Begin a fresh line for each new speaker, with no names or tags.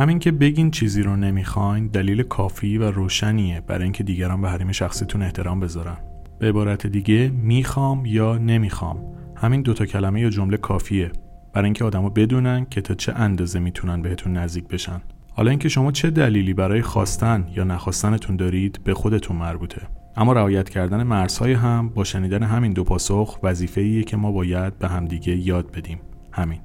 همین که بگین چیزی رو نمی‌خواین دلیل کافی و روشنیه برای اینکه دیگران به حریم شخصیتون احترام بذارن. به عبارت دیگه می‌خوام یا نمی‌خوام. همین دوتا کلمه یا جمله کافیه برای اینکه آدما بدونن که تا چه اندازه می‌تونن بهتون نزدیک بشن. حالا اینکه شما چه دلیلی برای خواستن یا نخواستنتون دارید به خودتون مربوطه. اما رعایت کردن مرزهای هم با شنیدن همین دو پاسخ وظیفه‌ایه که ما باید به همدیگه یاد بدیم. همین.